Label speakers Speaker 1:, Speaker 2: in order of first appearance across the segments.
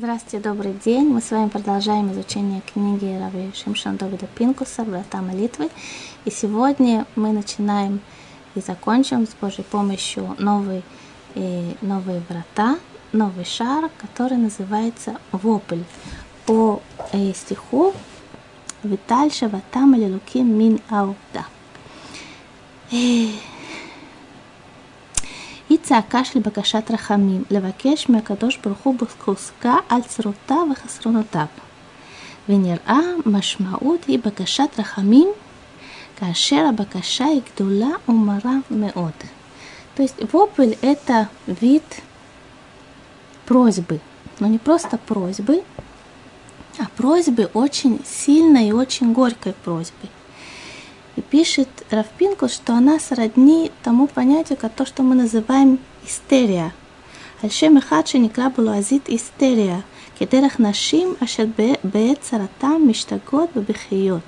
Speaker 1: Здравствуйте, добрый день. Мы с вами продолжаем изучение книги Рави Шимшон Довида Пинкуса «Врата молитвы». И сегодня мы начинаем и закончим с Божьей помощью новый, э, новые врата, новый шар, который называется «Вопль». По э, стиху «Виталь шаватам луким мин ауда». היא צעקה של בקשת רחמים, לבקש מהקדוש ברוך הוא בחוזקה על צרותיו וחסרונותיו. ונראה משמעות היא בקשת רחמים, כאשר הבקשה היא גדולה ומרה מאוד. То есть вопль – это вид просьбы, но не просто просьбы, а просьбы очень сильной и очень горькой просьбы. И пишет Равпинку, что она сродни тому понятию, как то, что мы называем истерия. Альшем и хадши никла булуазит истерия. Кедерах нашим ашет беет царатам миштагот бабихиот.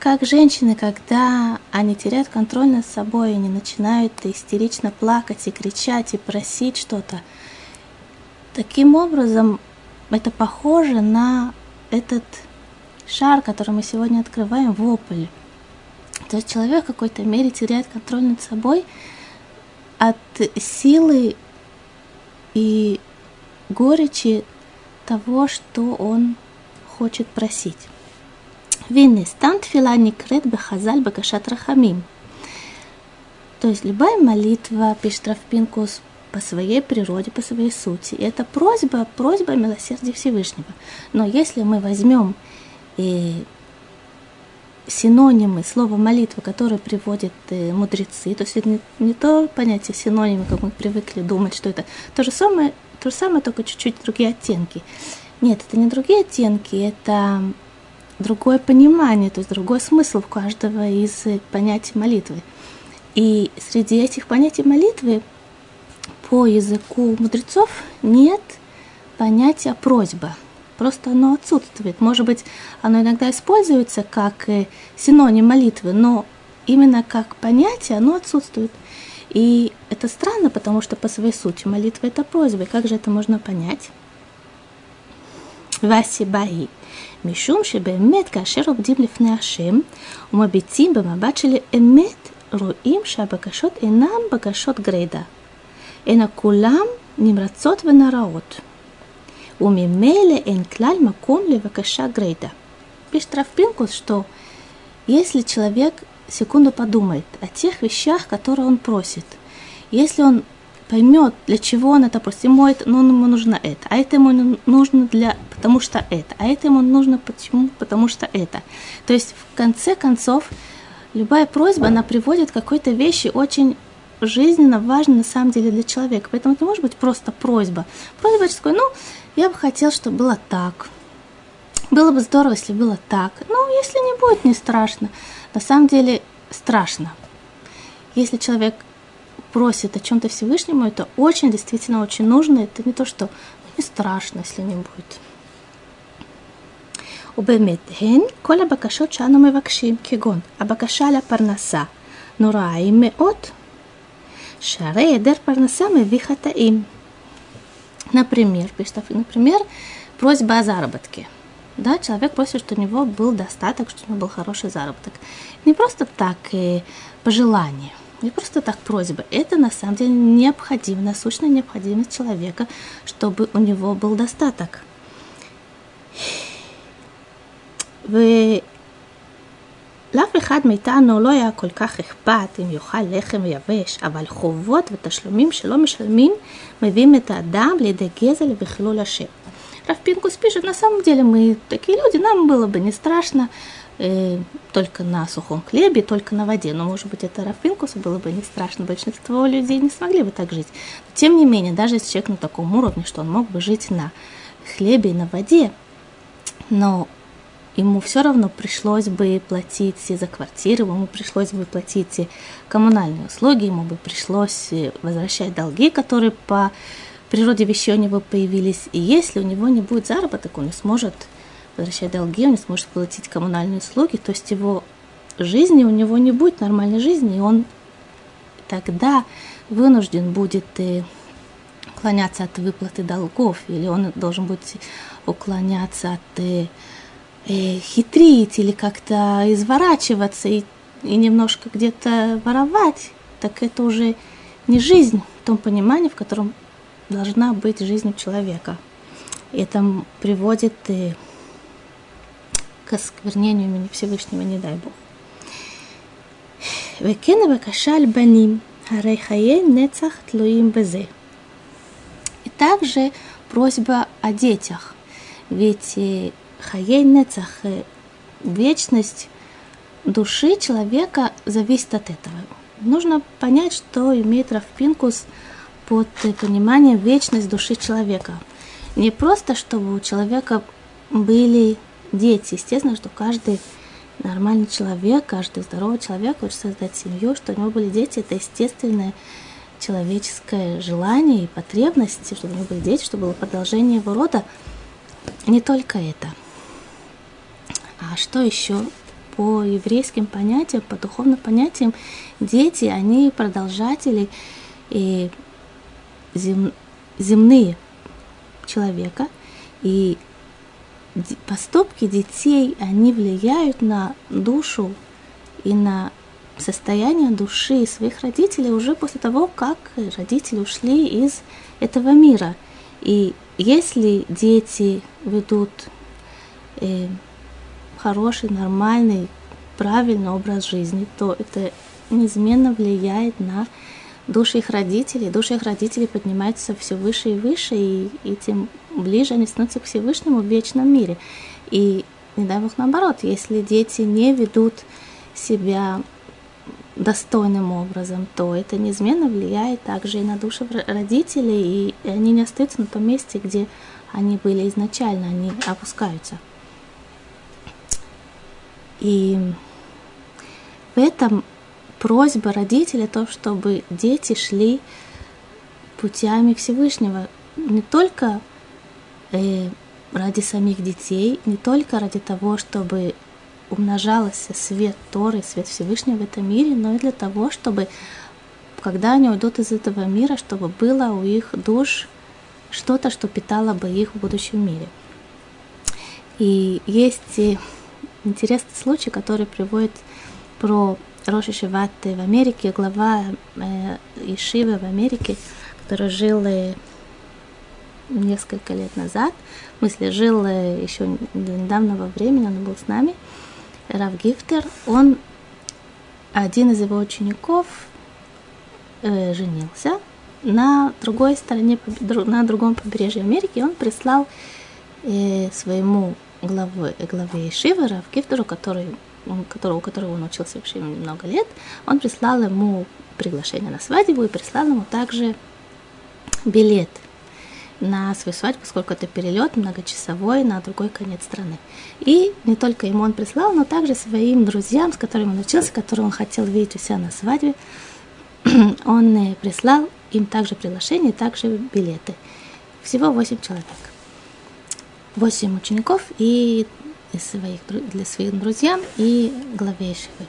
Speaker 1: Как женщины, когда они теряют контроль над собой, они начинают истерично плакать и кричать и просить что-то. Таким образом, это похоже на этот шар, который мы сегодня открываем, вопль. То есть человек в какой-то мере теряет контроль над собой от силы и горечи того, что он хочет просить. Винны стан тфила некрет бехазаль бакашат рахамим. То есть любая молитва, пишет Равпинкус, по своей природе, по своей сути. Это просьба, просьба милосердия Всевышнего. Но если мы возьмем и синонимы слова молитва, которые приводят э, мудрецы, то есть это не, не то понятие синонимы, как мы привыкли думать, что это то же самое, то же самое, только чуть-чуть другие оттенки. Нет, это не другие оттенки, это другое понимание, то есть другой смысл у каждого из э, понятий молитвы. И среди этих понятий молитвы по языку мудрецов нет понятия просьба – просто оно отсутствует. Может быть, оно иногда используется как э, синоним молитвы, но именно как понятие оно отсутствует. И это странно, потому что по своей сути молитва – это просьба. И как же это можно понять? Васи Васибаи. Мишум шебе эмет кашер обдим лифне ашем, умабитим бамабат шели эмет руим шабакашот и нам бакашот грейда. Эна кулам нимрацот венараот. Умимеле энклаль маком левакаша грейда. Пишет Равпинкус, что если человек секунду подумает о тех вещах, которые он просит, если он поймет, для чего он это просит, ему это, ну, ему нужно это, а это ему нужно для, потому что это, а это ему нужно почему, потому что это. То есть, в конце концов, любая просьба, она приводит к какой-то вещи очень жизненно важной на самом деле для человека. Поэтому это может быть просто просьба. Просьба такой, ну, я бы хотел, чтобы было так. Было бы здорово, если было так. Ну, если не будет, не страшно. На самом деле страшно. Если человек просит о чем-то Всевышнему, это очень, действительно очень нужно. Это не то, что ну, не страшно, если не будет. ובאמת, הן כל הבקשות שאנו מבקשים, כגון הבקשה לפרנסה, נוראים מאוד, שהרי היעדר פרנסה מביא חטאים. Например, например, просьба о заработке. Да, человек просит, чтобы у него был достаток, чтобы у него был хороший заработок. Не просто так э, пожелание, не просто так просьба. Это на самом деле необходимо, насущная необходимость человека, чтобы у него был достаток. לאף אחד מאיתנו לא היה כל כך אכפת אם יאכל לחם ויבש, אבל חובות ותשלומים שלא משלמים מביאים את האדם לידי גזל וחילול השם. Раф Пинкус пишет, на самом деле мы такие люди, нам было бы не страшно э, только на сухом хлебе, только на воде. Но, может быть, это Раф Пинкусу было бы не страшно. Большинство людей не смогли бы так жить. Но, тем не менее, даже если человек на таком уровне, что он мог бы жить на хлебе и на воде, но ему все равно пришлось бы платить за квартиру, ему пришлось бы платить коммунальные услуги, ему бы пришлось возвращать долги, которые по природе вещей у него появились. И если у него не будет заработок, он не сможет возвращать долги, он не сможет платить коммунальные услуги, то есть его жизни у него не будет нормальной жизни, и он тогда вынужден будет уклоняться от выплаты долгов, или он должен быть уклоняться от э, э, хитрить или как-то изворачиваться и, и немножко где-то воровать, так это уже не жизнь в том понимании, в котором должна быть жизнь человека. И это приводит и э, к осквернению имени Всевышнего, не дай Бог. וכן הבקשה על בנים, הרי חיי נצח תלויים בזה. И также просьба о детях, ведь хаей нецах, вечность души человека зависит от этого. Нужно понять, что имеет Рафпинкус под пониманием вечность души человека. Не просто, чтобы у человека были дети. Естественно, что каждый нормальный человек, каждый здоровый человек хочет создать семью, что у него были дети. Это естественное человеческое желание и потребность, чтобы у него были дети, чтобы было продолжение его рода. Не только это. А что еще? По еврейским понятиям, по духовным понятиям, дети, они продолжатели и зем, земные человека. И поступки детей, они влияют на душу и на состояние души своих родителей уже после того, как родители ушли из этого мира. И если дети ведут э, хороший, нормальный, правильный образ жизни, то это неизменно влияет на души их родителей. Души их родителей поднимаются все выше и выше, и, и тем ближе они становятся к Всевышнему в вечном мире. И не дай Бог наоборот, если дети не ведут себя достойным образом, то это неизменно влияет также и на души родителей, и они не остаются на том месте, где они были изначально, они опускаются. И в этом просьба родителей то, чтобы дети шли путями Всевышнего не только э, ради самих детей, не только ради того, чтобы умножался свет Торы, свет Всевышнего в этом мире, но и для того, чтобы, когда они уйдут из этого мира, чтобы было у их душ что-то, что питало бы их в будущем мире. И есть интересный случай, который приводит про Роши Шиват в Америке, глава э, Ишивы в Америке, который жил несколько лет назад, в смысле, жил еще недавнего времени, он был с нами, Рав Гифтер, он, один из его учеников, э, женился на другой стороне, на другом побережье Америки, он прислал э, своему главе, главе Ишивы, Рав Гифтеру, который, он, которого, у которого он учился вообще много лет, он прислал ему приглашение на свадьбу и прислал ему также билет на свою свадьбу, поскольку это перелет многочасовой на другой конец страны. И не только ему он прислал, но также своим друзьям, с которыми он учился, которые он хотел видеть у себя на свадьбе, он прислал им также приглашение, также билеты. Всего 8 человек. 8 учеников и своих, для своих друзьям и главе Шивы.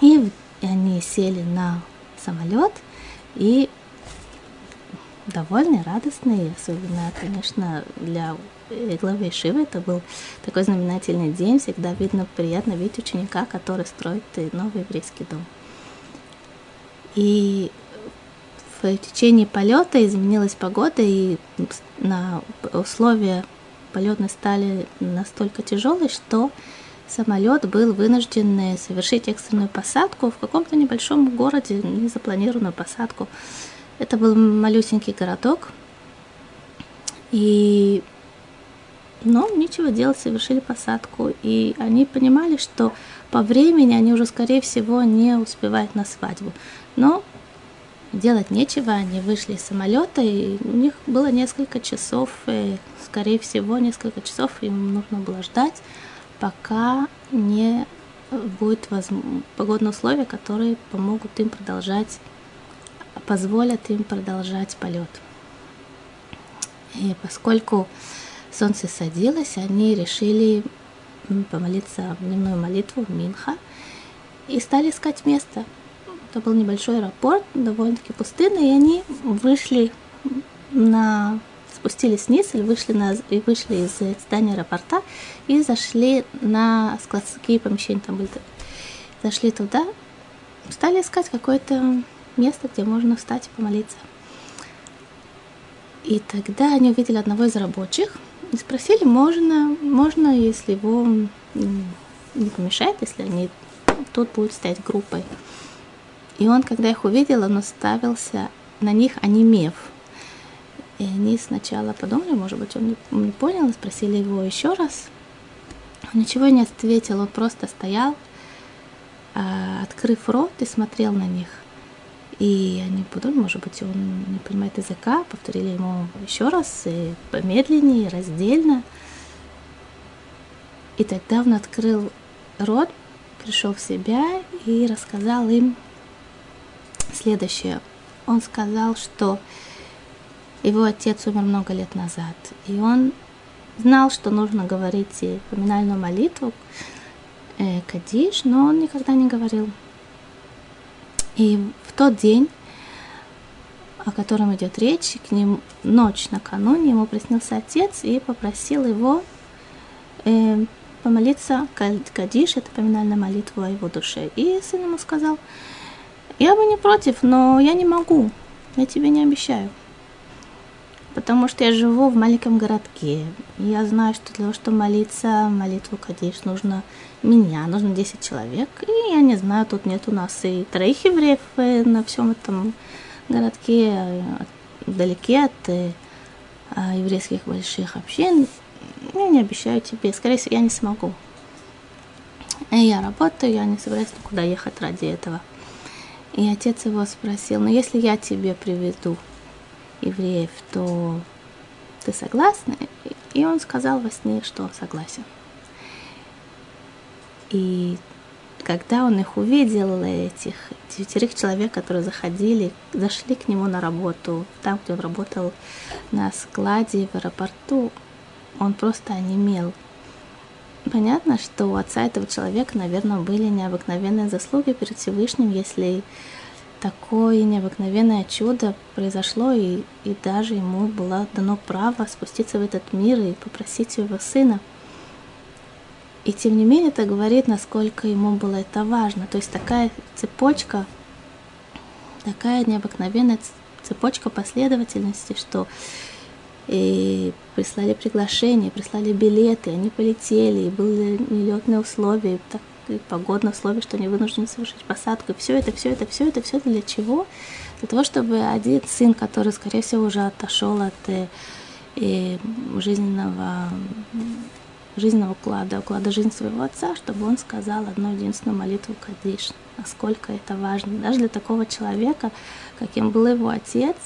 Speaker 1: И они сели на самолет и довольны, радостные, особенно, конечно, для главы Шивы это был такой знаменательный день, всегда видно, приятно видеть ученика, который строит новый еврейский дом. И в течение полета изменилась погода, и на условия полетные стали настолько тяжелые, что самолет был вынужден совершить экстренную посадку в каком-то небольшом городе, незапланированную посадку. Это был малюсенький городок. И но ничего делать, совершили посадку. И они понимали, что по времени они уже, скорее всего, не успевают на свадьбу. Но делать нечего, они вышли из самолета, и у них было несколько часов, и, скорее всего, несколько часов им нужно было ждать, пока не будет воз... погодные условия, которые помогут им продолжать позволят им продолжать полет. И поскольку солнце садилось, они решили помолиться дневную молитву Минха и стали искать место. Это был небольшой аэропорт, довольно-таки пустынный, и они вышли на спустились вниз или вышли, на, и вышли из здания аэропорта и зашли на складские помещения, там были, зашли туда, стали искать какое-то место, где можно встать и помолиться. И тогда они увидели одного из рабочих и спросили, можно, можно, если его не помешает, если они тут будут стоять группой. И он, когда их увидел, он уставился на них, онемев. И они сначала подумали, может быть, он не, не понял, спросили его еще раз. Он ничего не ответил, он просто стоял, а, открыв рот и смотрел на них. И они подумали, может быть, он не понимает языка, повторили ему еще раз, и помедленнее, раздельно. И тогда он открыл рот, пришел в себя и рассказал им следующее. Он сказал, что его отец умер много лет назад, и он знал, что нужно говорить поминальную молитву, э, Кадиш, но он никогда не говорил. И в тот день, о котором идет речь, к ним ночь накануне ему приснился отец и попросил его э, помолиться Кадиш, это поминальная молитва о его душе. И сын ему сказал, я бы не против, но я не могу, я тебе не обещаю. Потому что я живу в маленьком городке. Я знаю, что для того, чтобы молиться молитву Кадиш, нужно меня, нужно 10 человек. И я не знаю, тут нет у нас и троих евреев на всем этом городке, вдалеке от э, еврейских больших общин. Я не обещаю тебе, скорее всего, я не смогу. И я работаю, я не собираюсь никуда ехать ради этого. И отец его спросил, ну если я тебе приведу евреев, то ты согласна? И он сказал во сне, что согласен. И когда он их увидел, этих девятерых человек, которые заходили, зашли к нему на работу, там, где он работал на складе в аэропорту, он просто онемел. Понятно, что у отца этого человека, наверное, были необыкновенные заслуги перед Всевышним, если такое необыкновенное чудо произошло, и, и даже ему было дано право спуститься в этот мир и попросить своего сына. И тем не менее это говорит, насколько ему было это важно. То есть такая цепочка, такая необыкновенная цепочка последовательности, что и прислали приглашение, прислали билеты, они полетели, и были нелетные условия, так и погодные условия, что они вынуждены совершить посадку. И все это, все это, все это, все это для чего? Для того, чтобы один сын, который, скорее всего, уже отошел от э, э, жизненного, жизненного уклада, уклада жизни своего отца, чтобы он сказал одну единственную молитву Кадиш. Насколько это важно. Даже для такого человека, каким был его отец,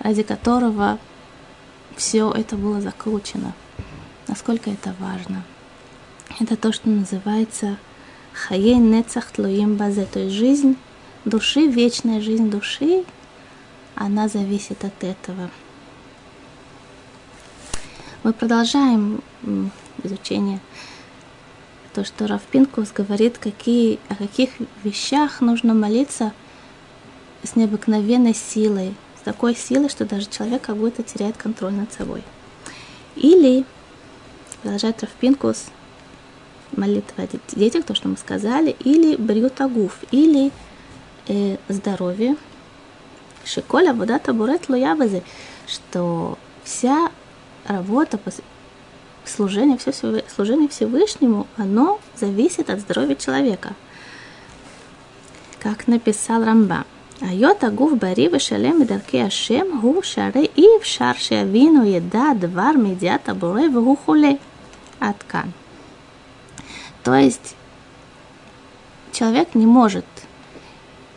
Speaker 1: ради которого все это было закручено. Насколько это важно. Это то, что называется Хаей нецах тлуим базе, то есть жизнь души, вечная жизнь души, она зависит от этого. Мы продолжаем изучение то, что Раф Пинкус говорит, какие, о каких вещах нужно молиться с необыкновенной силой, с такой силой, что даже человек как будто теряет контроль над собой. Или, продолжает Раф Пинкус, молитва о детях, то, что мы сказали, или бриютагуф, или э, здоровье. Шиколя вода табурет луявазы, что вся работа, служение, все, служение Всевышнему, оно зависит от здоровья человека. Как написал Рамба. Айота гуф бари вешалем и дарки ашем гу шаре и в шарше шавину еда двар медиата буре в гухуле. Аткан. То есть человек не может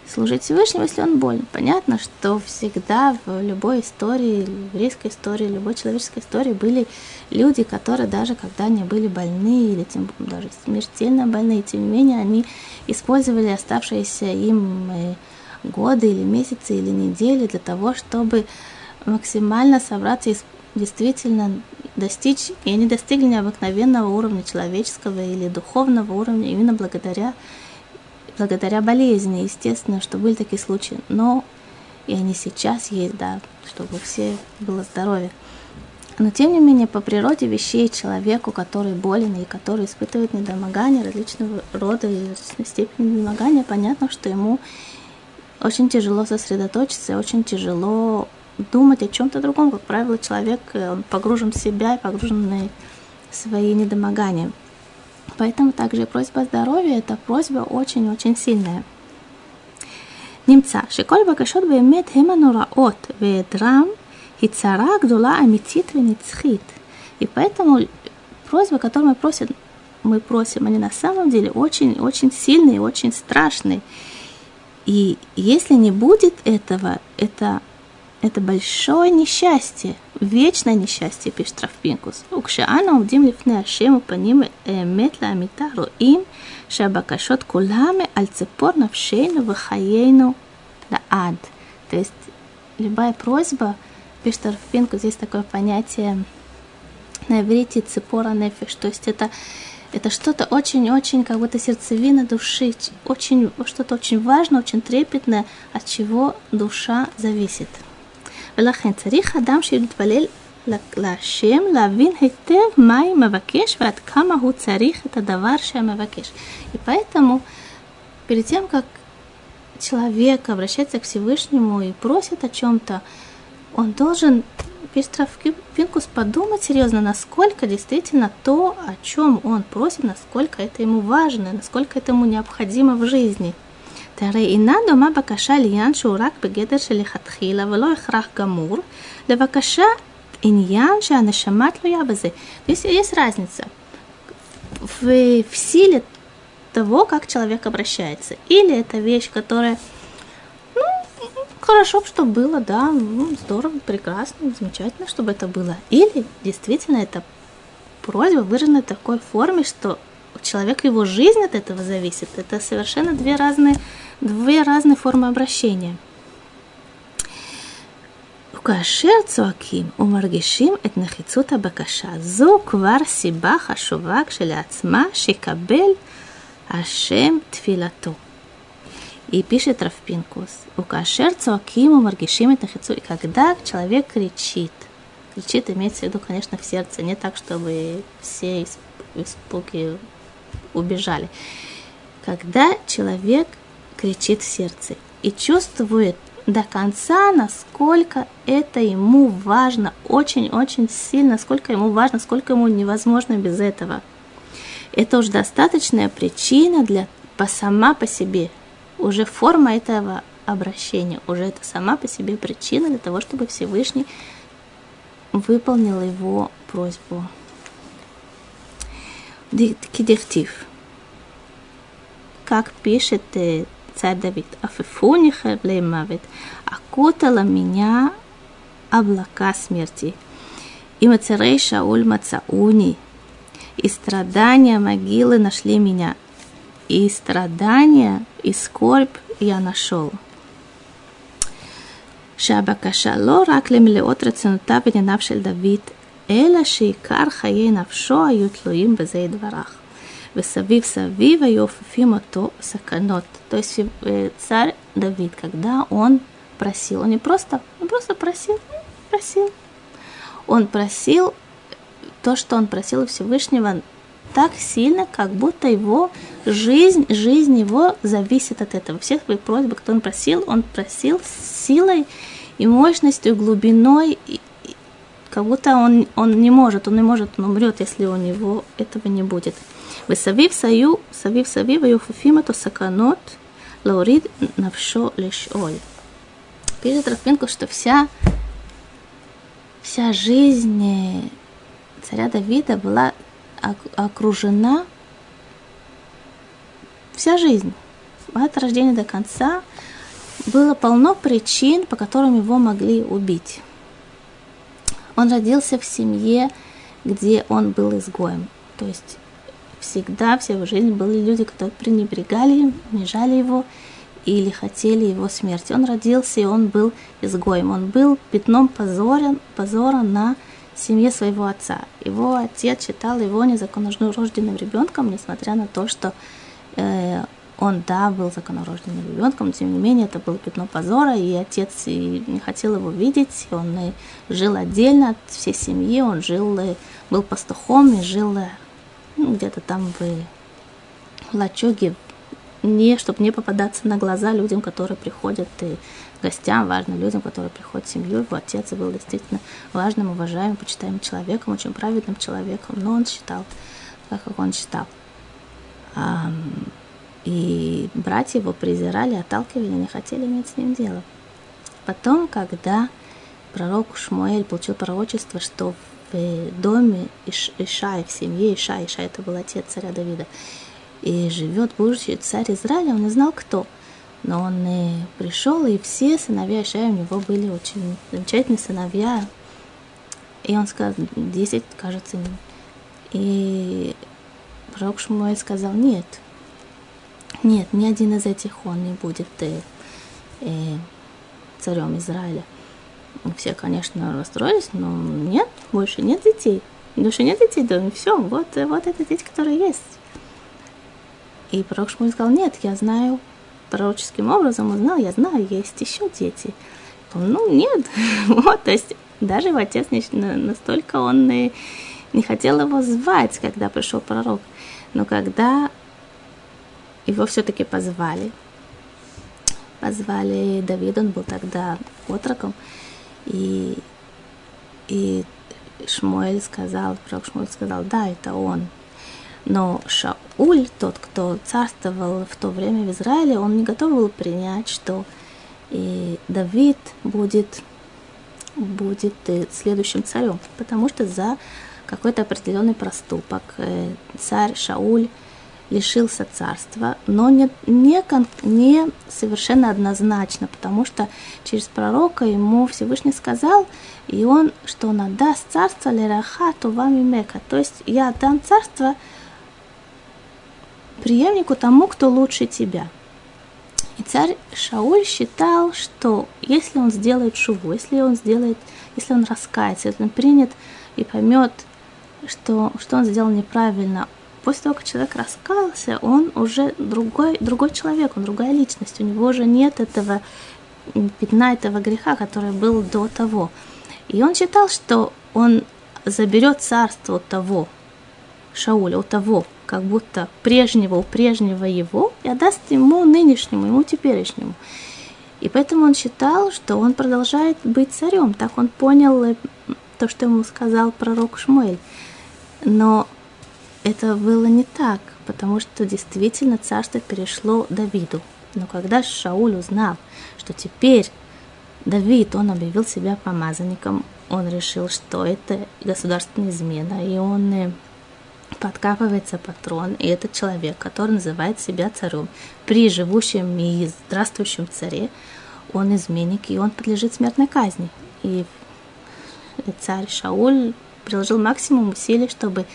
Speaker 1: служить Всевышнему, если он болен. Понятно, что всегда в любой истории, в еврейской истории, любой человеческой истории были люди, которые даже когда они были больны или тем даже смертельно больны, тем не менее они использовали оставшиеся им э, годы или месяцы или недели для того, чтобы максимально собраться и действительно достичь, и они достигли необыкновенного уровня человеческого или духовного уровня именно благодаря, благодаря болезни. Естественно, что были такие случаи. Но и они сейчас есть, да, чтобы у всех было здоровье. Но тем не менее, по природе вещей человеку, который болен и который испытывает недомогание различного рода и различной степени недомогания, понятно, что ему очень тяжело сосредоточиться, очень тяжело думать о чем-то другом. Как правило, человек э, он погружен в себя и погружен в свои недомогания. Поэтому также просьба о здоровье – это просьба очень-очень сильная. נמצא שכל בקשות באמת הם הנוראות והיעדרם היא צרה גדולה אמיתית ונצחית. И поэтому просьбы, которые мы просим, мы просим, они на самом деле очень-очень сильные, очень страшные. И если не будет этого, это это большое несчастье, вечное несчастье, пишет Рафпинкус. וכשאנו עומדים לפני השם ופנים אמת לאמיתה, רואים שהבקשות כולם על ציפור נפשנו וחיינו לעד. То есть любая просьба, пишет Рафпинкус, есть такое понятие на иврите цепора нефиш, то есть это это что-то очень-очень, как будто сердцевина души, очень, что-то очень важное, очень трепетное, от чего душа зависит. ולכן צריך אדם שיתפלל להשם להבין היטב מה היא מבקש ועד כמה הוא צריך את הדבר שמבקש. И поэтому перед тем, как человек обращается к Всевышнему и просит о чем-то, он должен Пинкус подумать серьезно, насколько действительно то, о чем он просит, насколько это ему важно, насколько это ему необходимо в жизни – הרי אינה דומה בקשה לעניין שהוא רק בגדר שלכתחילה ולא הכרח גמור, לבקשה עניין שהנשמה תלויה בזה. То есть есть разница в, в силе того, как человек обращается. Или это вещь, которая, ну, хорошо, что было, да, ну, здорово, прекрасно, замечательно, чтобы это было. Или действительно это просьба выражена в такой форме, что человек, его жизнь от этого зависит. Это совершенно две разные две разные формы обращения. וכאשר צועקים ומרגישים את נחיצות הבקשה, זו כבר סיבה חשובה כשלעצמה שיקבל השם תפילתו. И пишет Рафпинкус, у кашер цуаким у маргишим это хицу, и когда человек кричит, кричит имеется в виду, конечно, в сердце, не так, чтобы все испуги убежали. Когда человек кричит в сердце и чувствует до конца, насколько это ему важно, очень-очень сильно, насколько ему важно, сколько ему невозможно без этого. Это уже достаточная причина для по сама по себе, уже форма этого обращения, уже это сама по себе причина для того, чтобы Всевышний выполнил его просьбу. Кидихтив. Как пишет царь Давид, «Афефуни хевлей мавит, окутала меня облака смерти. И мацерей Шауль Мацауни, и страдания могилы нашли меня, и страдания, и скорбь я нашел». שהבקשה לא רק למלאות רצונותיו וענייניו של דוד, אלא שעיקר חיי נפשו היו תלויים בזה יתברך. Весавив савив, айофифима то саканот. То есть э, царь Давид, когда он просил, он не просто, он просто просил, ну, просил. Он просил то, что он просил Всевышнего так сильно, как будто его жизнь, жизнь его зависит от этого. Все свои просьбы, которые он просил, он просил с силой и мощностью, и глубиной, и, и, как будто он, он не может, он не может, он умрет, если у него этого не будет. וסביב היו, סביב סביב היו כפופים את הסכנות להוריד נפשו לשאול. Пишет Рафпинку, что вся, вся жизнь царя Давида была окружена, вся жизнь от рождения до конца было полно причин, по которым его могли убить. Он родился в семье, где он был изгоем. То есть всегда, вся его жизнь были люди, которые пренебрегали им, унижали его или хотели его смерти. Он родился, и он был изгоем. Он был пятном позора, позора на семье своего отца. Его отец считал его незаконнорожденным ребенком, несмотря на то, что э, он, да, был законорожденным ребенком, тем не менее это было пятно позора, и отец и не хотел его видеть, он и жил отдельно от всей семьи, он жил, был пастухом и жил ну, где-то там в лачуге, не, чтобы не попадаться на глаза людям, которые приходят и гостям, важно людям, которые приходят в семью. Его отец был действительно важным, уважаемым, почитаемым человеком, очень праведным человеком, но он считал, так как он считал. И братья его презирали, отталкивали, не хотели иметь с ним дело. Потом, когда пророк Шмуэль получил пророчество, что доме Иш, Ишай, в семье Иша, Иша это был отец царя Давида, и живет будущий царь Израиля, он не знал кто. Но он и пришел, и все сыновья Ишая у него были очень замечательные сыновья. И он сказал, 10, кажется, и пророк Шмуэль сказал, нет, нет, ни один из этих он не будет э, э, царем Израиля. Все, конечно, расстроились, но нет, больше нет детей. Больше нет детей в доме. Все, вот, вот это дети, которые есть. И пророк Шмуль сказал, нет, я знаю пророческим образом, узнал, я знаю, есть еще дети. Ну, нет. вот, то есть даже его отец настолько он не, не хотел его звать, когда пришел пророк. Но когда его все-таки позвали. Позвали Давид, он был тогда отроком. И, и Шмуэль сказал, пророк Шмуэль сказал, да, это он. Но Шауль, тот, кто царствовал в то время в Израиле, он не готов был принять, что и Давид будет, будет следующим царем, потому что за какой-то определенный проступок э, царь Шауль лишился царства, но не, не, не совершенно однозначно, потому что через пророка ему Всевышний сказал, и он, что он отдаст царство Лераха Тувами Мека, то есть я отдам царство преемнику тому, кто лучше тебя. И царь Шауль считал, что если он сделает шуву, если он сделает, если он раскается, если он принят и поймет, что, что он сделал неправильно, после того, как человек раскаялся, он уже другой, другой человек, он другая личность. У него уже нет этого пятна, этого греха, который был до того. И он считал, что он заберет царство того, Шауля, у того, как будто прежнего, у прежнего его, и отдаст ему нынешнему, ему теперешнему. И поэтому он считал, что он продолжает быть царем. Так он понял э, то, что ему сказал пророк Шмуэль. Но это было не так, потому что действительно царство перешло Давиду. Но когда Шауль узнал, что теперь Давид, он объявил себя помазанником, он решил, что это государственная измена, и он э, подкапывается по трон, и этот человек, который называет себя царем, при живущем и здравствующем царе, он изменник, и он подлежит смертной казни. И царь Шауль приложил максимум усилий, чтобы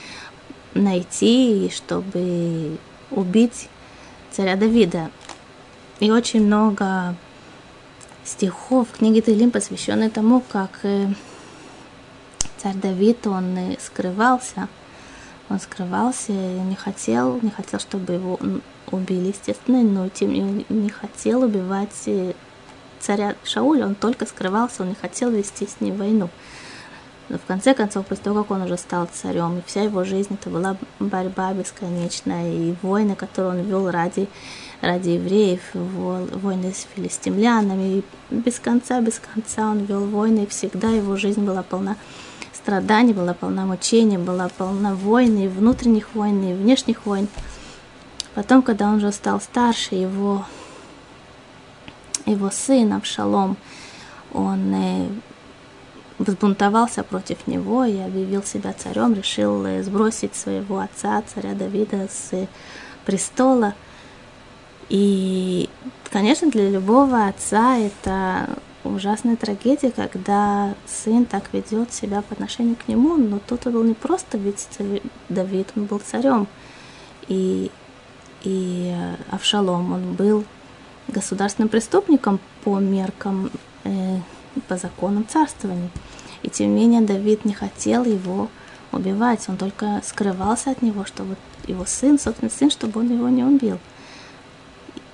Speaker 1: найти, чтобы убить царя Давида. И очень много стихов в книге Тилим посвящены тому, как э, царь Давид, он скрывался, он скрывался не хотел, не хотел, чтобы его убили, естественно, но тем не не хотел убивать э, царя Шауля, он только скрывался, он не хотел вести с ним войну. Но в конце концов, после того, как он уже стал царем, и вся его жизнь это была борьба бесконечная, и войны, которые он вел ради, ради евреев, войны с филистимлянами, и без конца, без конца он вел войны, и всегда его жизнь была полна страданий, была полна мучений, была полна войн, и внутренних войн, и внешних войн. Потом, когда он уже стал старше, его, его сын Авшалом, он э, взбунтовался против него и объявил себя царем, решил э, сбросить своего отца, царя Давида, с престола. И, конечно, для любого отца это ужасная трагедия, когда сын так ведет себя по отношению к нему, но тут он был не просто ведь Давид, он был царем. И, и э, Авшалом, он был государственным преступником по меркам э, по законам царствования. И тем не менее Давид не хотел его убивать, он только скрывался от него, чтобы его сын, собственно сын, чтобы он его не убил.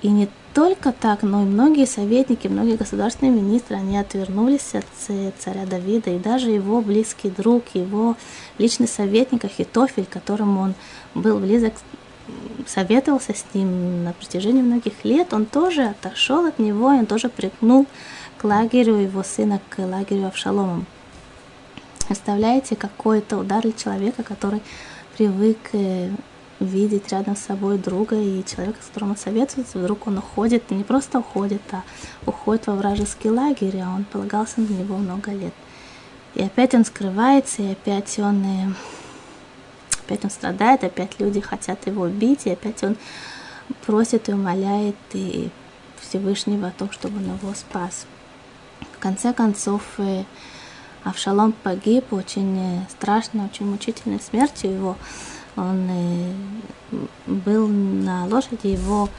Speaker 1: И не только так, но и многие советники, многие государственные министры, они отвернулись от царя Давида, и даже его близкий друг, его личный советник Ахитофель, которому он был близок, советовался с ним на протяжении многих лет, он тоже отошел от него, и он тоже прикнул к лагерю его сына, к лагерю Авшаломом. Представляете, какой это удар для человека, который привык э, видеть рядом с собой друга и человека, с которым он советуется, вдруг он уходит, не просто уходит, а уходит во вражеский лагерь, а он полагался на него много лет. И опять он скрывается, и опять он, и... Э, опять он страдает, опять люди хотят его убить, и опять он просит и умоляет и Всевышнего о том, чтобы он его спас. В конце концов, э, Авшалом погиб очень э, страшной, очень мучительной смертью его он э, был на лошади, его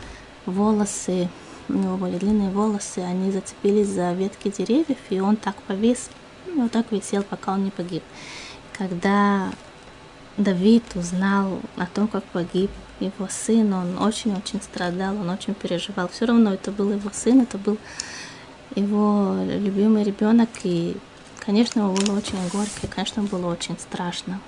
Speaker 1: волосы, у него были длинные волосы, они зацепились за ветки деревьев, и он так повис, ну, вот так висел, пока он не погиб. Когда Давид узнал о том, как погиб его сын, он очень-очень страдал, он очень переживал. Все равно это был его сын, это был его любимый ребенок, и, конечно, было очень горько, и, конечно, было очень страшно.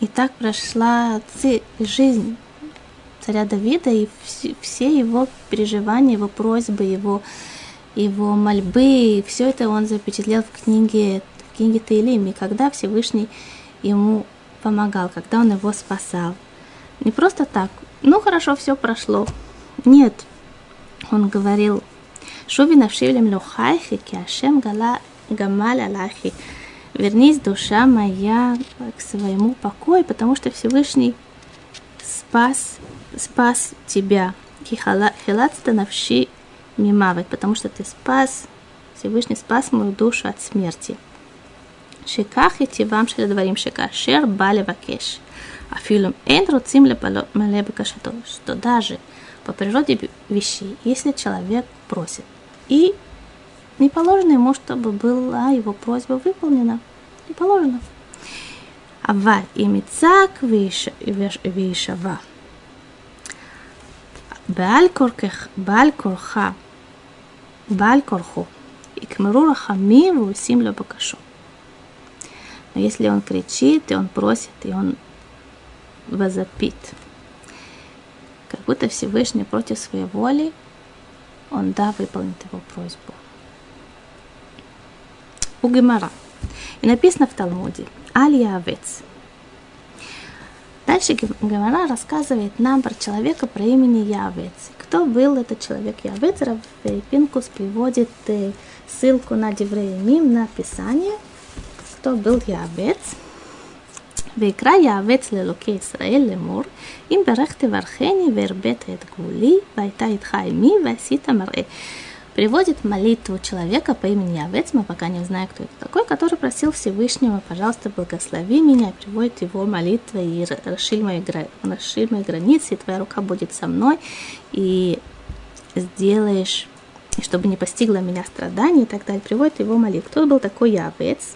Speaker 1: И так прошла жизнь царя Давида и все его переживания, его просьбы, его, его мольбы, все это он запечатлел в книге, в книге Таилим. И когда Всевышний ему помогал, когда он его спасал. Не просто так, ну хорошо, все прошло. Нет, он говорил, Шуби навшивлем лохайхи, киашем гала гамаль алахи. Вернись, душа моя, к своему покою, потому что Всевышний спас, спас тебя. Хилат становши мимавик, потому что ты спас, Всевышний спас мою душу от смерти. Шиках вам тивам шеледварим шикашер бали вакеш. Афилум эн руцим лепало мелебекашато, что даже – по природе вещей, если человек просит. И не положено ему, чтобы была его просьба выполнена. Не положено. Аваль и мицак вишава. Балькорха. Балькорху. И кмиру рахамим русим лебакашу. Но если он кричит, и он просит, и он возопит – как будто Всевышний против своей воли, он да выполнит его просьбу у Гемара. И написано в Талмуде Аль Овец. Дальше Гемара рассказывает нам про человека про имени Явец. Кто был этот человек Явец? Пинкус приводит э, ссылку на Девреемим на Писание. Кто был Явец? ויקרא יעבץ לאלוקי ישראל לאמור, אם ברך תברכני והרבית את גבולי, והייתה איתך עמי ועשית מראה приводит молитву человека по имени Явец, мы пока не знаем, кто это такой, который просил Всевышнего, пожалуйста, благослови меня, приводит его молитва и расширь мои, расширь мои границы, и твоя рука будет со мной, и сделаешь, и чтобы не постигло меня страдания и так далее, приводит его молитву. Кто был такой Явец?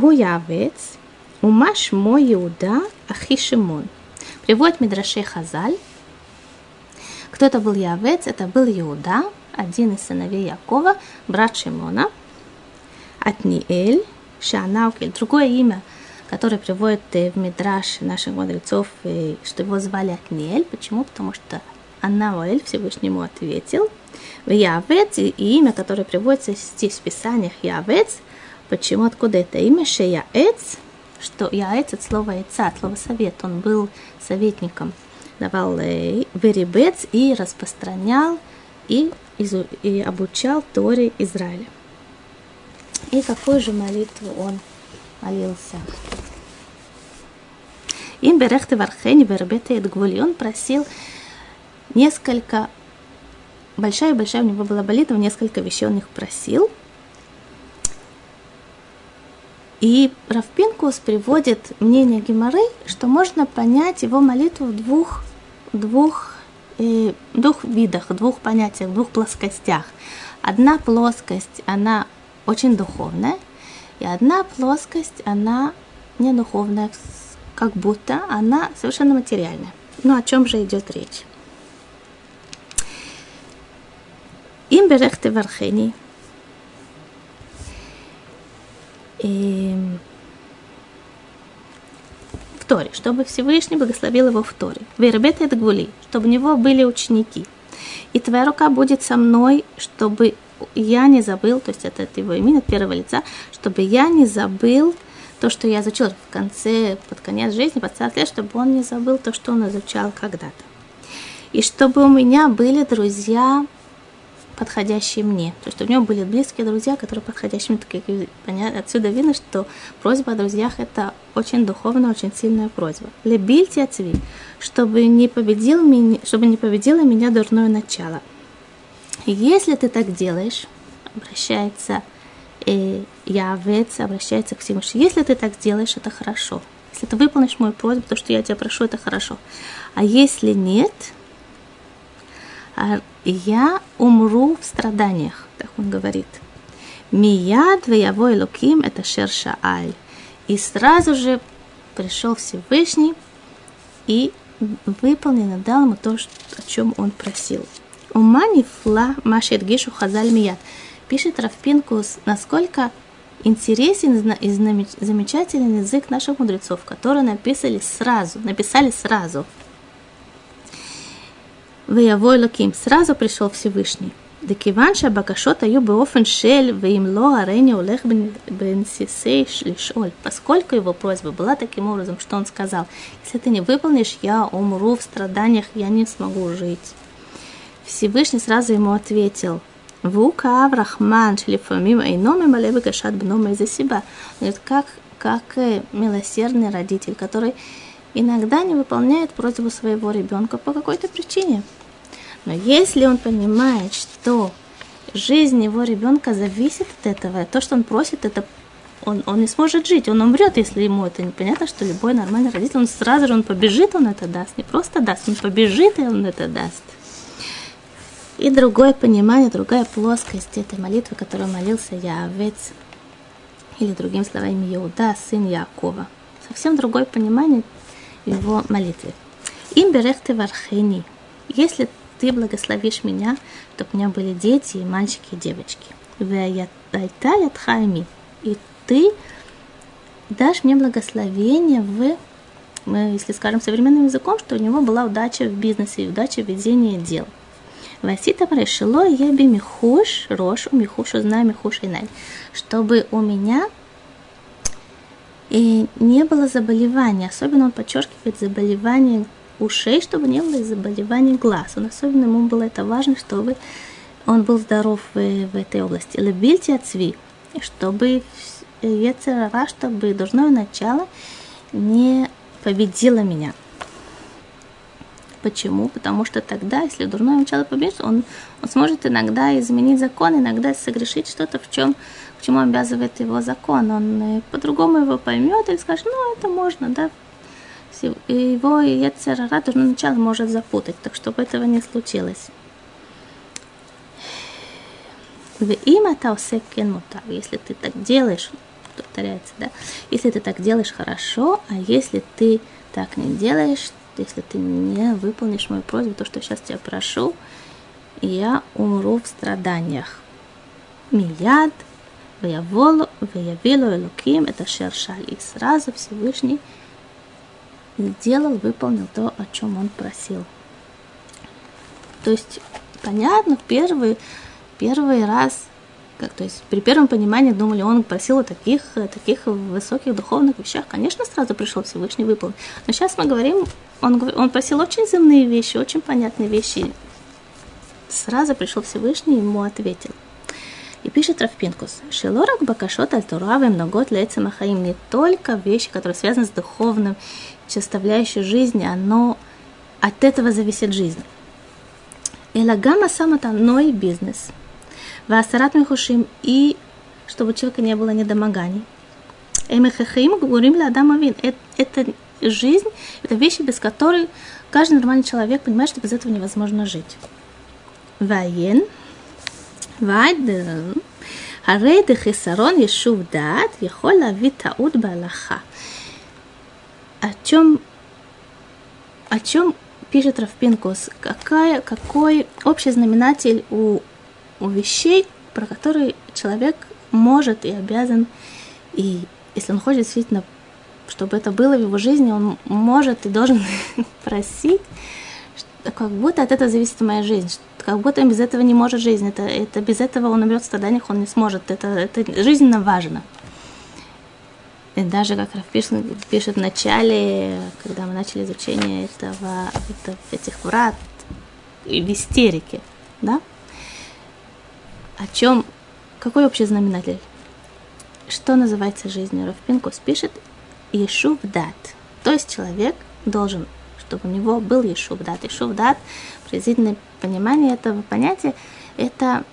Speaker 1: Гуявец, Умаш мой Иуда, Ахишимон. Приводит Мидрашей Хазаль. Кто-то был Явец, это был Иуда, один из сыновей Якова, брат Шимона. Атниэль, Шанаукель. Другое имя, которое приводит э, в Мидраш наших мудрецов, э, что его звали Атниэль. Почему? Потому что Анауэль Всевышнему ответил. в Явец, и имя, которое приводится здесь в Писаниях Явец – почему, откуда это имя, Шеяэц, что Яэц от слова яйца, от слова совет, он был советником – давал веребец и распространял и, и обучал Торе Израиля. И какую же молитву он молился? Им берехте вархени вербете и он просил несколько, большая-большая у него была молитва, несколько вещей он их просил. И Равпинкус приводит мнение Гимары, что можно понять его молитву в двух двух, э, двух видах, двух понятиях, двух плоскостях. Одна плоскость, она очень духовная, И одна плоскость, она не духовная, как будто она совершенно материальная. Ну, о чем же идет речь? Им берехте вархени. Эм, в Торе, чтобы Всевышний благословил его в Торе. Вербет это гвули, чтобы у него были ученики. И твоя рука будет со мной, чтобы я не забыл, то есть это, это его имя от первого лица, чтобы я не забыл то, что я изучил в конце, под конец жизни, под 40 лет, чтобы он не забыл то, что он изучал когда-то. И чтобы у меня были друзья, подходящие мне. То есть у него были близкие друзья, которые подходящие мне. Понятно, отсюда видно, что просьба о друзьях – это очень духовная, очень сильная просьба. Лебильте отцви, чтобы не, победил меня, чтобы не победило меня дурное начало. Если ты так делаешь, обращается э, Явец, обращается к Всевышнему. Если ты так делаешь, это хорошо. Если ты выполнишь мою просьбу, то, что я тебя прошу, это хорошо. А если нет, я умру в страданиях, так он говорит. Мияд воевой луким это шерша аль. И сразу же пришел Всевышний и выполнил дал ему то, о чем он просил. Умани фла машет гишу хазаль мияд. Пишет Равпинкус, насколько интересен и замечательный язык наших мудрецов, которые написали сразу, написали сразу. Ваявой Лаким, сразу пришел Всевышний. Декиван бакашота юбе беофен шель, им ло арене улех бен сисей шлишоль. Поскольку его просьба была таким образом, что он сказал, если ты не выполнишь, я умру в страданиях, я не смогу жить. Всевышний сразу ему ответил, Вука Аврахман шлифамима айноми малебы гашат бном из-за себя. Говорит, как, как милосердный родитель, который иногда не выполняет просьбу своего ребенка по какой-то причине. Но если он понимает, что жизнь его ребенка зависит от этого, то, что он просит, это он, он не сможет жить, он умрет, если ему это непонятно, что любой нормальный родитель, он сразу же он побежит, он это даст, не просто даст, он побежит и он это даст. И другое понимание, другая плоскость этой молитвы, которую молился Яавец, или другими словами Иуда, сын Якова. Совсем другое понимание его молитвы. Им берехты вархени. Если ты благословишь меня, чтобы у меня были дети, и мальчики, и девочки. И ты дашь мне благословение в, если скажем современным языком, что у него была удача в бизнесе и удача в ведении дел. Васита решило я би михуш, рош, у михуш, узнай михуш и. Чтобы у меня и не было заболевания. Особенно он подчеркивает заболевание ушей, чтобы не было заболеваний глаз. Он особенно ему было это важно, чтобы он был здоров в, в этой области. Лебильте отцви, чтобы Ецерара, чтобы дурное начало не победило меня. Почему? Потому что тогда, если дурное начало победит, он, он сможет иногда изменить закон, иногда согрешить что-то, в чем, к чему обязывает его закон. Он э, по-другому его поймет и скажет, ну, это можно, да, его Ецерара дурное начало может запутать, так чтобы этого не случилось. В имя Таусекен Мутав, если ты так делаешь, повторяется, да, если ты так делаешь хорошо, а если ты так не делаешь, если ты не выполнишь мою просьбу, то, что сейчас тебя прошу, я умру в страданиях. Мияд, Ваяволу, Ваявилу Элуким, это Шершаль. И сразу Всевышний сделал, выполнил то, о чем он просил. То есть, понятно, первый, первый раз как, то есть при первом понимании думали, он просил о таких, таких высоких духовных вещах. Конечно, сразу пришел Всевышний выполнить. Но сейчас мы говорим, он, он просил очень земные вещи, очень понятные вещи. Сразу пришел Всевышний и ему ответил. И пишет Рафпинкус, Шелорак Бакашот Альтуравы многот Лейцем Ахаим не только вещи, которые связаны с духовным, составляющей жизни, оно от этого зависит жизнь. Элагама и бизнес. Васарат михушим и чтобы у человека не было недомоганий. Эмехахаим гурим ладама вин. Э, это жизнь, это вещи, без которой каждый нормальный человек понимает, что без этого невозможно жить. Ваен. Ваден. Арей хисарон ешув дат, ехола витаут балаха. О чем, о чем пишет Равпинкус? Какая, какой общий знаменатель у, у вещей, про которые человек может и обязан, и если он хочет действительно, чтобы это было в его жизни, он может и должен просить, как будто от этого зависит моя жизнь, как будто без этого не может жизнь, это, это без этого он умрет в страданиях, он не сможет, это, это жизненно важно. И даже как Раф пишет, в начале, когда мы начали изучение этого, это, этих врат, и в истерике, да? О чем, какой общий знаменатель? Что называется жизнью? Раф Пинкус пишет Ешув дат. То есть человек должен, чтобы у него был Ешув дат. Ешув дат, приблизительное понимание этого понятия, это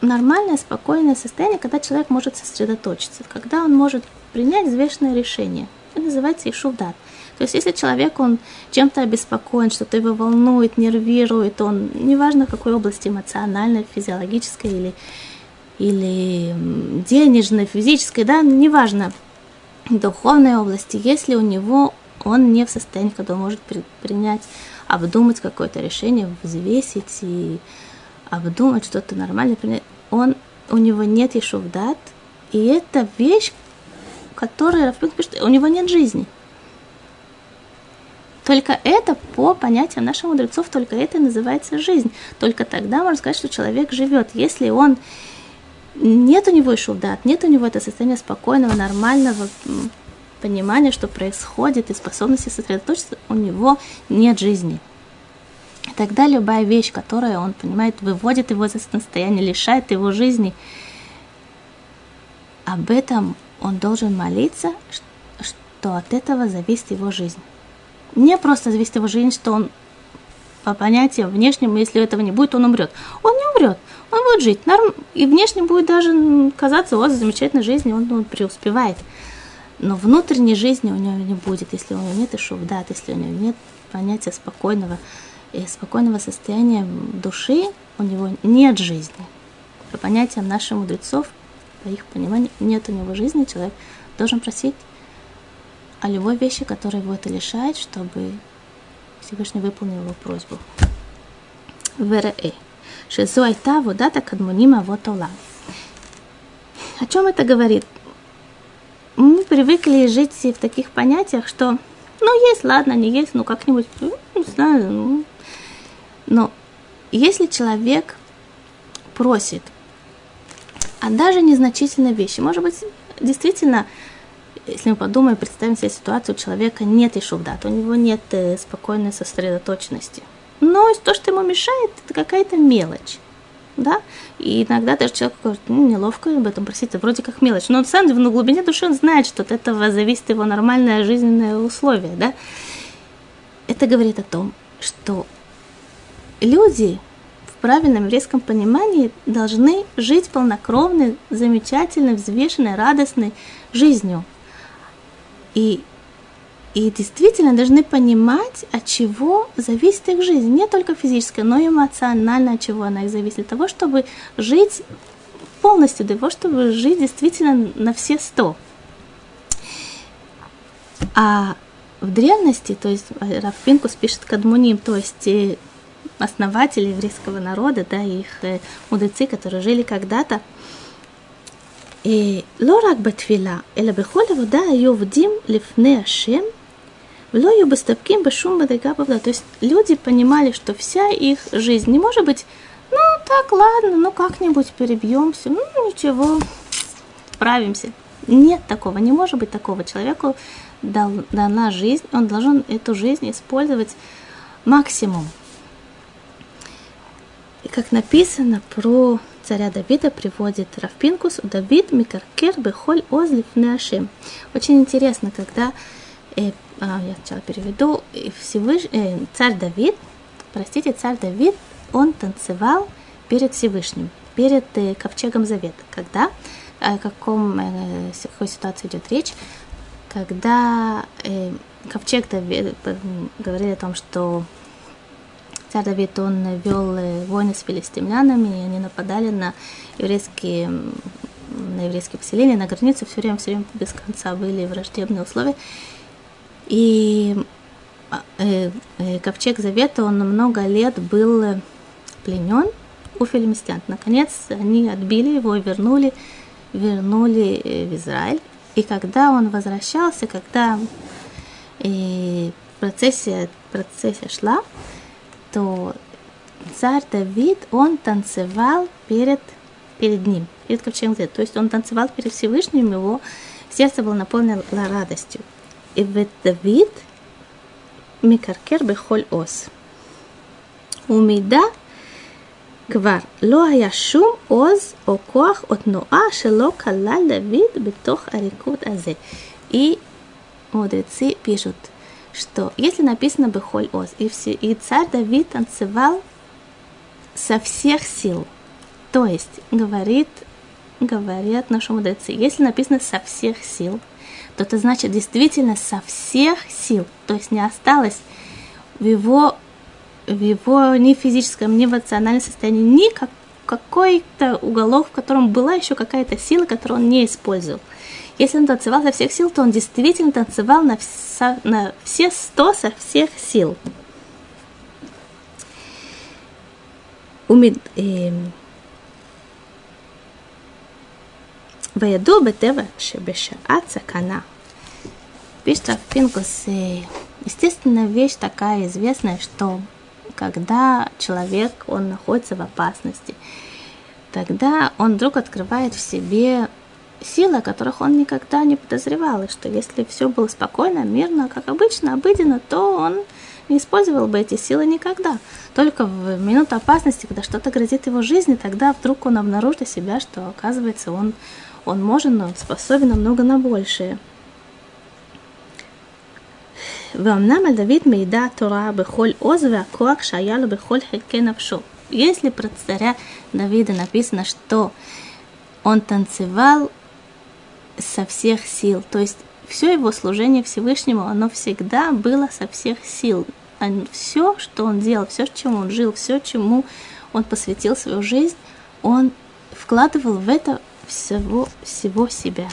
Speaker 1: нормальное, спокойное состояние, когда человек может сосредоточиться, когда он может принять взвешенное решение. Это называется ишувдат. То есть, если человек, он чем-то обеспокоен, что-то его волнует, нервирует, он, неважно в какой области, эмоциональной, физиологической или, или денежной, физической, да, неважно, духовной области, если у него он не в состоянии, когда он может при, принять, обдумать какое-то решение, взвесить и обдумать что-то нормальное, принять, он, у него нет ешувдат, и это вещь, который Рафпинк пишет, у него нет жизни. Только это, по понятиям наших мудрецов, только это называется жизнь. Только тогда можно сказать, что человек живет. Если он нет у него шувдат, нет у него это состояние спокойного, нормального понимания, что происходит, и способности сосредоточиться, у него нет жизни. И тогда любая вещь, которая он понимает, выводит его из состояния, лишает его жизни, об этом он должен молиться, что от этого зависит его жизнь. Не просто зависит его жизнь, что он по понятиям внешним, если этого не будет, он умрет. Он не умрет, он будет жить. Норм... И внешне будет даже казаться, о, замечательной жизни, он, он преуспевает. Но внутренней жизни у него не будет, если у него нет ишувдат, если у него нет понятия спокойного, и спокойного состояния души, у него нет жизни. По понятиям наших мудрецов, по их пониманию, нет у него жизни, человек должен просить о любой вещи, которая его это лишает, чтобы Всевышний выполнил его просьбу. ВРЭ. Шизу айта водата кадмунима вот О чем это говорит? Мы привыкли жить в таких понятиях, что ну есть, ладно, не есть, ну как-нибудь, ну, не знаю. Ну. Но если человек просит а даже незначительные вещи. Может быть, действительно, если мы подумаем, представим себе ситуацию, у человека нет ишувдат, у него нет э, спокойной сосредоточенности. Но то, что ему мешает, это какая-то мелочь. Да? И иногда даже человек говорит, ну, неловко об этом просить, это вроде как мелочь. Но самом деле, в глубине души он знает, что от этого зависит его нормальное жизненное условие. Да? Это говорит о том, что люди правильном еврейском понимании должны жить полнокровной, замечательной, взвешенной, радостной жизнью. И, и действительно должны понимать, от чего зависит их жизнь. Не только физическая, но и эмоционально, от чего она их зависит. Для того, чтобы жить полностью, для того, чтобы жить действительно на все сто. А в древности, то есть Рафпинкус пишет Кадмуним, то есть э, основатели еврейского народа, да, их э, мудрецы, которые жили когда-то, לא רק בתפילה, אלא בכל עבודה היו עובדים לפני השם, ולא היו מסתפקים בשום מדרגה בעבודה. То есть люди понимали, что вся их жизнь не может быть, ну так, ладно, ну как-нибудь перебьемся, ну ничего, справимся. Нет такого, не может быть такого. Человеку дана жизнь, он должен эту жизнь использовать максимум. И как написано про царя Давида, приводит Равпинкус, Давид Микаркер Бехоль Озлив Неашем. Очень интересно, когда, э, а, я сначала переведу, Всевыш... э, царь Давид, простите, царь Давид, он танцевал перед Всевышним, перед э, ковчегом Завета. Когда, о каком, э, какой ситуации идет речь, когда э, ковчег Давид, э, говорили о том, что Царь Давид, он вел войны с филистимлянами, и они нападали на еврейские на еврейские поселения, на границе все время, все время без конца были враждебные условия. И э, э, ковчег Завета, он много лет был пленен у филимстян. Наконец они отбили его и вернули, вернули э, в Израиль. И когда он возвращался, когда процессия, процессия шла, то царь Давид, он танцевал перед, перед ним, перед ковчегом Завета. То есть он танцевал перед Всевышним, его сердце было наполнено радостью. И в Давид מקרקר בכל עוז. ומידע כבר לא היה שום עוז או כוח או תנועה שלא כלל דוד בתוך הריקוד הזה. И мудрецы пишут, что если написано Бехоль Оз, и, все, и царь Давид танцевал со всех сил, то есть говорит, говорят наши мудрецы, если написано со всех сил, то это значит действительно со всех сил, то есть не осталось в его, в его ни физическом, ни эмоциональном состоянии ни как, какой-то уголок, в котором была еще какая-то сила, которую он не использовал. Если он танцевал со всех сил, то он действительно танцевал на, вся, на все сто со всех сил. וידוע בטבע שבשעת סכנה, פשטה פינקוס естественная вещь такая известная, что когда человек, он находится в опасности, тогда он вдруг открывает в себе силы, о которых он никогда не подозревал, и что если все было спокойно, мирно, как обычно, обыденно, то он не использовал бы эти силы никогда. Только в минуту опасности, когда что-то грозит его жизни, тогда вдруг он обнаружит себя, что, оказывается, он, он может, но он способен намного на большее. ואומנם על דוד מעידה התורה בכל עוז והכוח שהיה לו בכל חלקי נפשו. Если про царя Давида написано, что он танцевал со всех сил, то есть все его служение Всевышнему, оно всегда было со всех сил. Все, что он делал, все, чему он жил, все, чему он посвятил свою жизнь, он вкладывал в это всего, всего себя.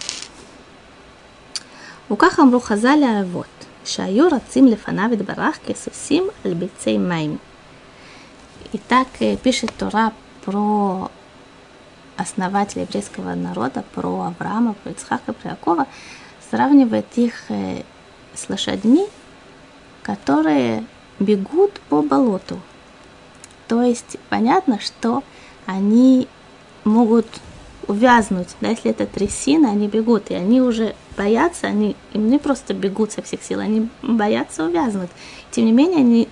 Speaker 1: וכך אמרו חז"ל האבות, שהיו רצים לפניו יתברך כסוסים על ביצי מים. И так пишет Тора про основателя еврейского народа, про Авраама, про Ицхака, про Якова, сравнивает их с лошадьми, которые бегут по болоту. То есть понятно, что они могут увязнуть, да, если это трясина, они бегут, и они уже боятся, они им не просто бегут со всех сил, они боятся увязнуть. Тем не менее, они,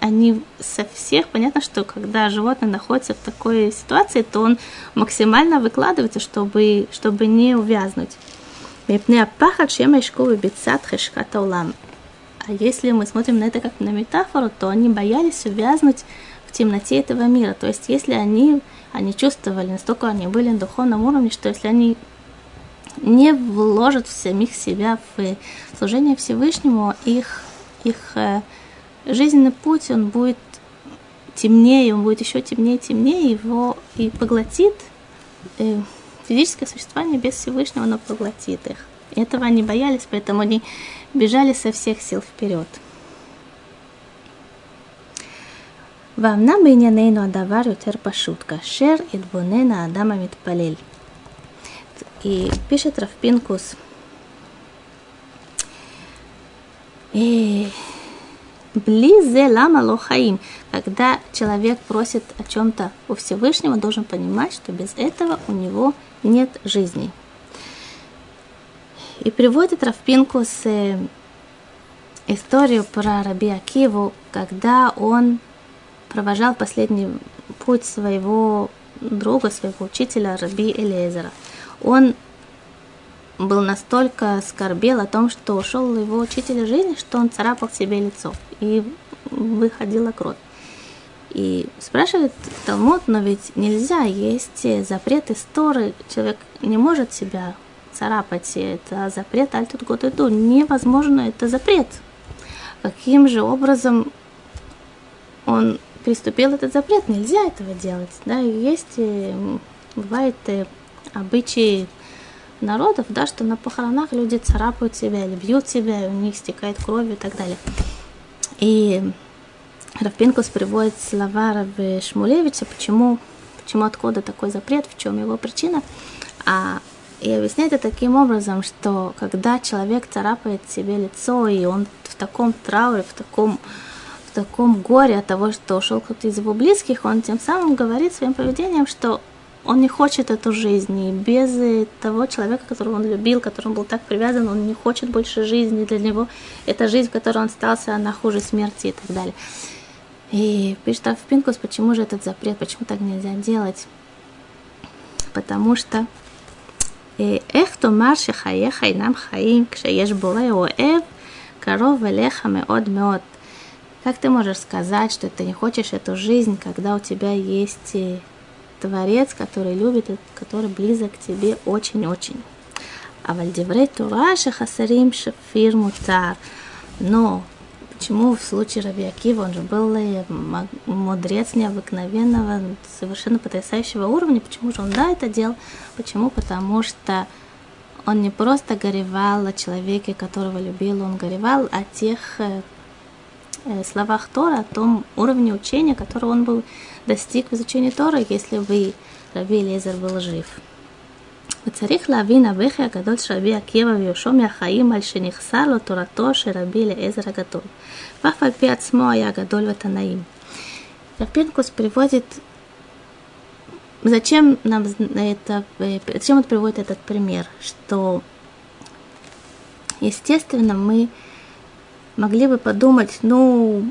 Speaker 1: они со всех, понятно, что когда животное находится в такой ситуации, то он максимально выкладывается, чтобы, чтобы не увязнуть. А если мы смотрим на это как на метафору, то они боялись увязнуть в темноте этого мира. То есть, если они, они чувствовали, настолько они были на духовном уровне, что если они не вложат в самих себя в служение Всевышнему, их, их э, жизненный путь, он будет темнее, он будет еще темнее, темнее, его и поглотит э, физическое существование без Всевышнего, оно поглотит их. И этого они боялись, поэтому они бежали со всех сил вперед. ואמנם בענייננו הדבר יותר פשוט, כאשר יתבונן האדם המתפלל. И пишет Равпинкус, Близе лама лохаим. Когда человек просит о чем-то у Всевышнего, должен понимать, что без этого у него нет жизни. И приводит Равпинкус историю про Раби Акиву, когда он провожал последний путь своего друга, своего учителя Раби Элезера. Он был настолько скорбел о том, что ушел его учитель жизни, что он царапал себе лицо и выходила кровь. И спрашивает Талмуд, но ведь нельзя, есть запрет истории, человек не может себя царапать, это запрет альтут год иду, невозможно, это запрет. Каким же образом он приступил этот запрет, нельзя этого делать. Да, есть, бывает обычаи народов, да, что на похоронах люди царапают себя или бьют себя, и у них стекает кровь и так далее. И Равпинкус приводит слова Равы Шмулевича, почему, почему откуда такой запрет, в чем его причина. А, и объясняет это таким образом, что когда человек царапает себе лицо, и он в таком трауре, в таком, в таком горе от того, что ушел кто-то из его близких, он тем самым говорит своим поведением, что он не хочет эту жизнь, и без того человека, которого он любил, которому был так привязан, он не хочет больше жизни, для него эта жизнь, в которой он остался, она хуже смерти и так далее. И пишет Рафпинкус, почему же этот запрет, почему так нельзя делать? Потому что איך תאמר שחייך אינם חיים כשיש בורא אוהב קרוב אליך מאוד מאוד. Как ты можешь сказать, что ты не хочешь эту жизнь, когда у тебя есть Творец, который любит, который близок к тебе очень-очень. А вальдеврей Тура шахасарим шафир мутар. Но почему в случае Раби Акива, он же был мудрец необыкновенного, совершенно потрясающего уровня, почему же он да это делал? Почему? Потому что он не просто горевал о человеке, которого любил, он горевал о тех э, э, словах Тора, о том уровне учения, которого он был достиг в изучении Тора, если бы Раби Лезер был жив. וצריך להבין הבכי הגדול של רבי עקיבא ויושו מהחיים על שנחסר לו תורתו של רבי אליעזר הגדול, ואף על פי עצמו היה גדול ותנאים. Рапинкус приводит, зачем нам это, зачем он приводит этот пример, что, естественно, мы могли бы подумать, ну,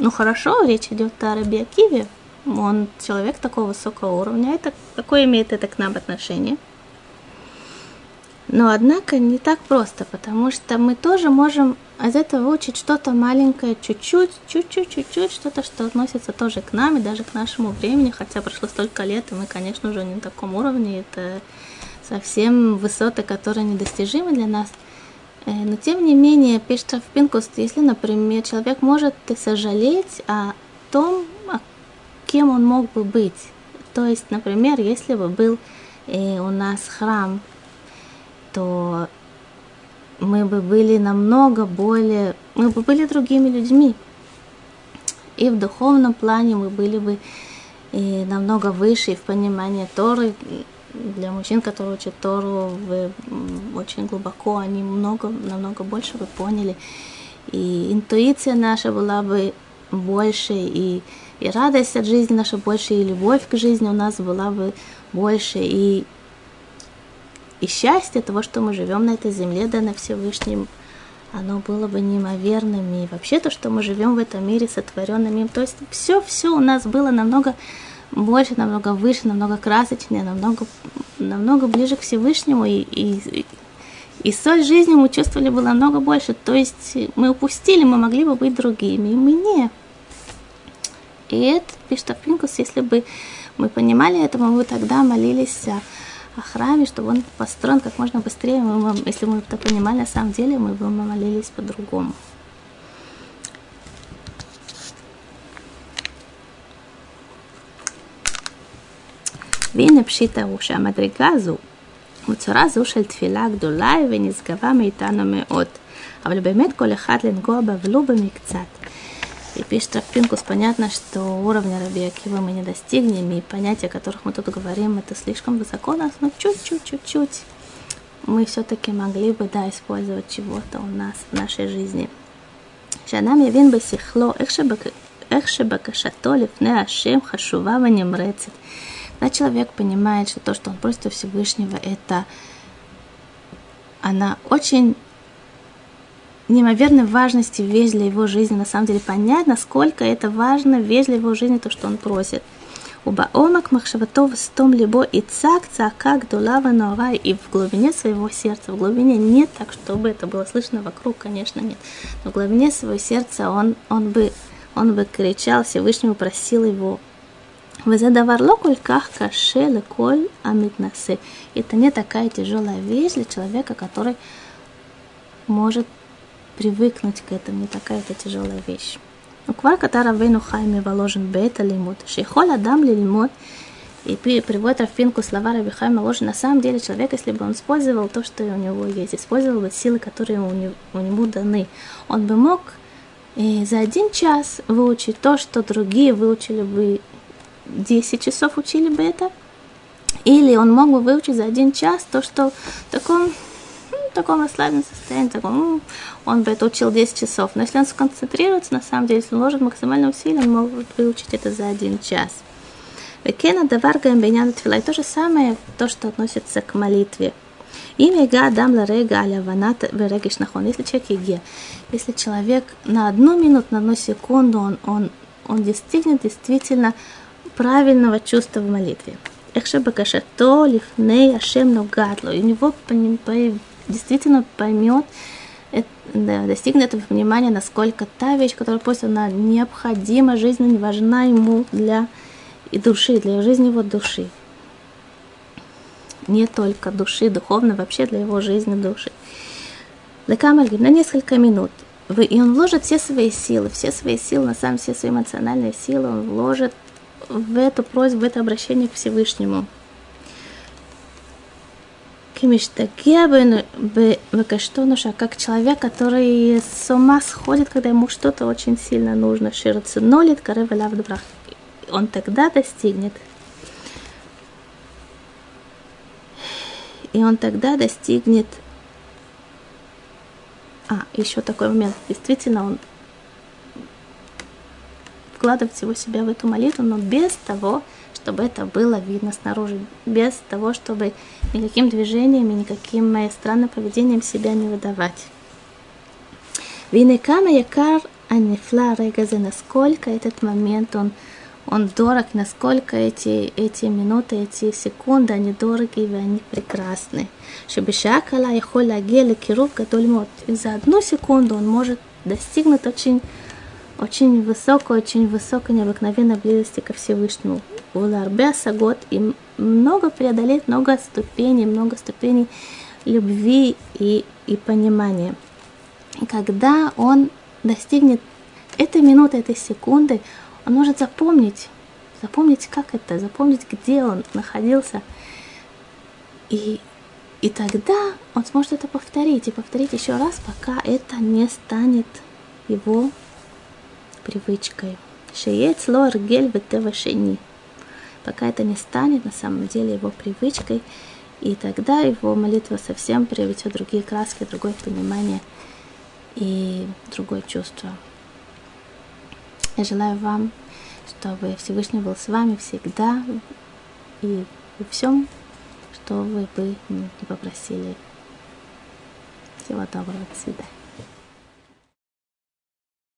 Speaker 1: ну хорошо, речь идет о Раби Акиве, он человек такого высокого уровня, это какое имеет это к нам отношение? Но однако не так просто, потому что мы тоже можем из этого выучить что-то маленькое, чуть-чуть, чуть-чуть, чуть-чуть, что-то, что относится тоже к нам и даже к нашему времени, хотя прошло столько лет, и мы, конечно, уже не на таком уровне, это совсем высоты, которые недостижимы для нас – но тем не менее, пишет Рафпинкус, если, например, человек может сожалеть о том, кем он мог бы быть. То есть, например, если бы был э, у нас храм, то мы бы были намного более, мы бы были другими людьми. И в духовном плане мы были бы э, намного выше в понимании Торы, для мужчин, которые учат Тору вы, очень глубоко, они много, намного больше бы поняли. И интуиция наша была бы больше, и, и радость от жизни наша больше, и любовь к жизни у нас была бы больше, и, и счастье того, что мы живем на этой земле, да на Всевышнем, оно было бы неимоверным. И вообще то, что мы живем в этом мире, сотворенном им, то есть все-все у нас было намного больше, намного выше, намного красочнее, намного, намного ближе к Всевышнему, и, и, и соль жизни мы чувствовали было намного больше. То есть мы упустили, мы могли бы быть другими, и мы не. И это пишет Пинкус, если бы мы понимали это, мы бы тогда молились о храме, чтобы он построен как можно быстрее. Мы, если мы это понимали на самом деле, мы бы молились по-другому. והנה פשיטה הוא שהמדרגה הזו הוא צורה זו של תפילה גדולה ונשגבה מאיתנו מאוד. אבל באמת כל אחד לנגוע בה ולו במקצת. И пишет Рафпинкус, понятно, что уровня Раби Акива мы не достигнем, и понятия, о которых мы тут говорим, это слишком высоко нас, но чуть-чуть, чуть-чуть мы все-таки могли бы, да, использовать чего-то у нас в нашей жизни. שאדם יבין בשכלו איך שבקשתו לפני השם חשובה ונמרצת. Когда человек понимает, что то, что он просит Всевышнего, это она очень неимоверной важности вещь для его жизни. На самом деле понять, насколько это важно вещь для его жизни, то, что он просит. Убаомак махшаватов стом либо и цак цака гдулава нора и в глубине своего сердца, в глубине нет так, чтобы это было слышно вокруг, конечно, нет. Но в глубине своего сердца он, он, бы, он бы кричал Всевышнему, просил его וזה דבר לא כל כך קשה לכל המתנשא. Это не такая тяжелая вещь для человека, который может привыкнуть к этому, не такая это тяжелая вещь. וכבר כתב רבנו חיים מוולוז'ן בעת הלימוד, שיכול אדם ללמוד И приводит Рафинку слова Рабихай Маложи. На самом деле человек, если бы он использовал то, что у него есть, использовал бы силы, которые у него, у него даны, он бы мог и за один час выучить то, что другие выучили бы 10 часов учили бы это, или он мог бы выучить за один час то, что в таком, ну, в таком расслабленном состоянии, таком, ну, он бы это учил 10 часов. Но если он сконцентрируется, на самом деле, если он вложит максимальное усилие, он может выучить это за один час. Векена даваргаем бейнян тфила. И то же самое, то, что относится к молитве. Имя га дам рега аля ванат верегиш нахон. Если человек еге, если человек на одну минуту, на одну секунду, он, он, он достигнет действительно правильного чувства в молитве. Эхше бакашато лифней ашем нугатло. И у него действительно поймет, достигнет этого внимания, насколько та вещь, которая просто она необходима, жизненно важна ему для и души, для жизни его души. Не только души, духовно, вообще для его жизни души. Лекамальгим на несколько минут. И он вложит все свои силы, все свои силы, на самом все свои эмоциональные силы, он вложит в эту просьбу, в это обращение к Всевышнему. Бекаштонуша, как человек, который с ума сходит, когда ему что-то очень сильно нужно. Шираться нолит, каревелав добрах. Он тогда достигнет. И он тогда достигнет а, еще такой момент. Действительно, он вкладывать всего себя в эту молитву, но без того, чтобы это было видно снаружи, без того, чтобы никаким движением и никаким моим странным поведением себя не выдавать. Винекама якар анифла регазе, насколько этот момент он, он дорог, насколько эти, эти минуты, эти секунды, они дороги и они прекрасны. Шебешакала холя гели киров гадольмот. И за одну секунду он может достигнуть очень очень высокой, очень высокой необыкновенной близости ко Всевышнему. Уларбе Сагот и много преодолеть, много ступеней, много ступеней любви и, и понимания. И когда он достигнет этой минуты, этой секунды, он может запомнить, запомнить, как это, запомнить, где он находился. И, и тогда он сможет это повторить, и повторить еще раз, пока это не станет его привычкой. Шеец лор гель шени. Пока это не станет на самом деле его привычкой, и тогда его молитва совсем приобретет другие краски, другое понимание и другое чувство. Я желаю вам, чтобы Всевышний был с вами всегда и во всем, что вы бы не попросили. Всего доброго, до свидания.